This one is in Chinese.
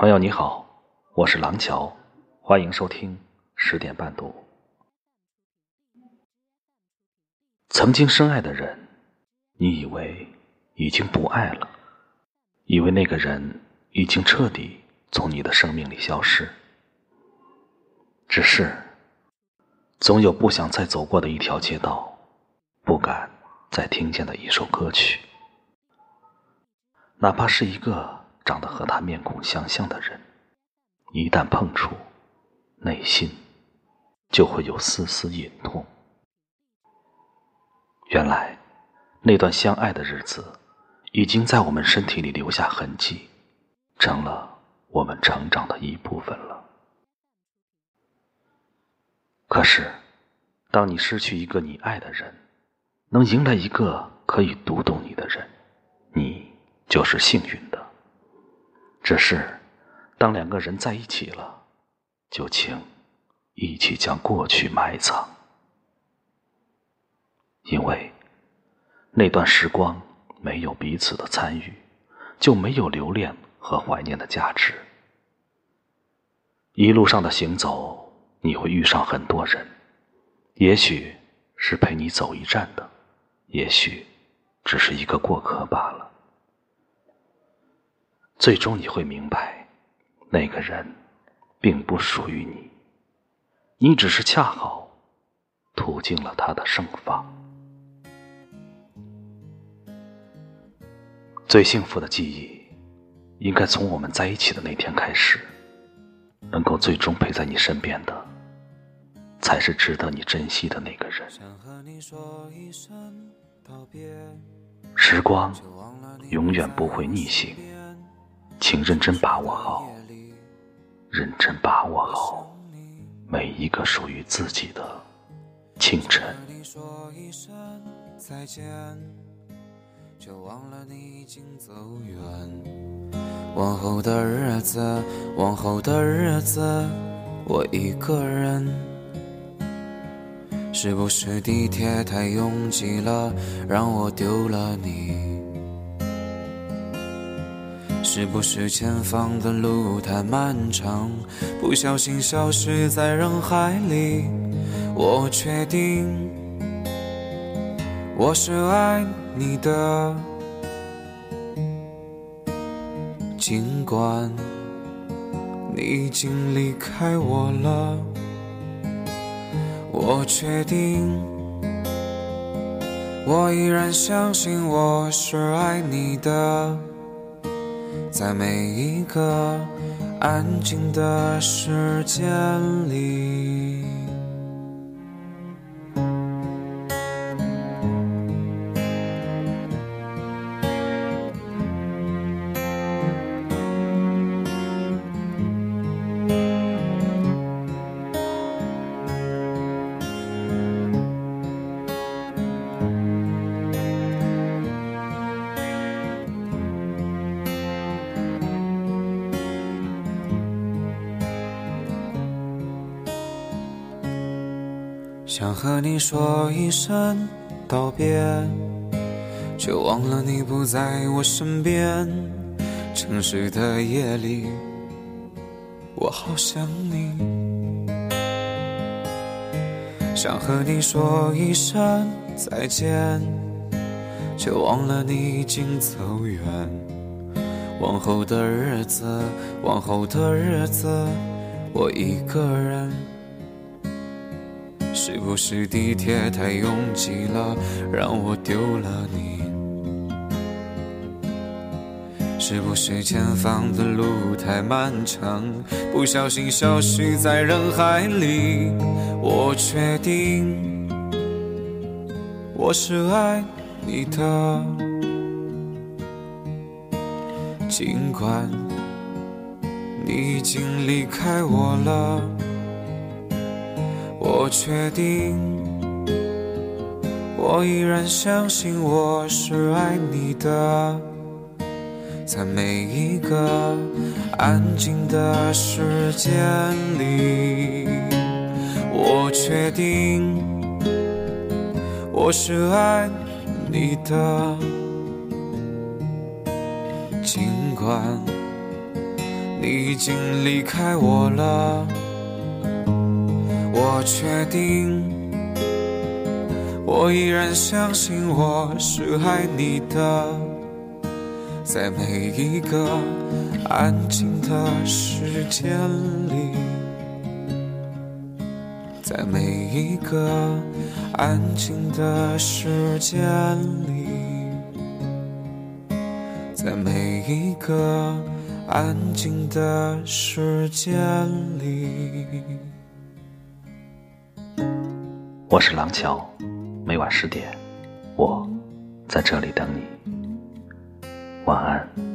朋友你好，我是廊桥，欢迎收听十点半读。曾经深爱的人，你以为已经不爱了，以为那个人已经彻底从你的生命里消失，只是总有不想再走过的一条街道，不敢再听见的一首歌曲，哪怕是一个。长得和他面孔相像的人，一旦碰触，内心就会有丝丝隐痛。原来，那段相爱的日子，已经在我们身体里留下痕迹，成了我们成长的一部分了。可是，当你失去一个你爱的人，能迎来一个可以读懂你的人，你就是幸运。只是，当两个人在一起了，就请一起将过去埋藏，因为那段时光没有彼此的参与，就没有留恋和怀念的价值。一路上的行走，你会遇上很多人，也许是陪你走一站的，也许只是一个过客罢了。最终你会明白，那个人并不属于你，你只是恰好途经了他的盛放。最幸福的记忆，应该从我们在一起的那天开始。能够最终陪在你身边的，才是值得你珍惜的那个人。时光永远不会逆行。请认真把握好，认真把握好每一个属于自己的清晨。就忘了你已经走远往后的日子，往后的日子，我一个人。是不是地铁太拥挤了，让我丢了你？是不是前方的路太漫长，不小心消失在人海里？我确定我是爱你的，尽管你已经离开我了。我确定我依然相信我是爱你的。在每一个安静的时间里。想和你说一声道别，却忘了你不在我身边。城市的夜里，我好想你。想和你说一声再见，却忘了你已经走远。往后的日子，往后的日子，我一个人。是不是地铁太拥挤了，让我丢了你？是不是前方的路太漫长，不小心消失在人海里？我确定我是爱你的，尽管你已经离开我了。我确定，我依然相信我是爱你的，在每一个安静的时间里。我确定，我是爱你的，尽管你已经离开我了。我确定，我依然相信我是爱你的，在每一个安静的时间里，在每一个安静的时间里，在每一个。安静的时间里，我是廊桥，每晚十点，我在这里等你。晚安。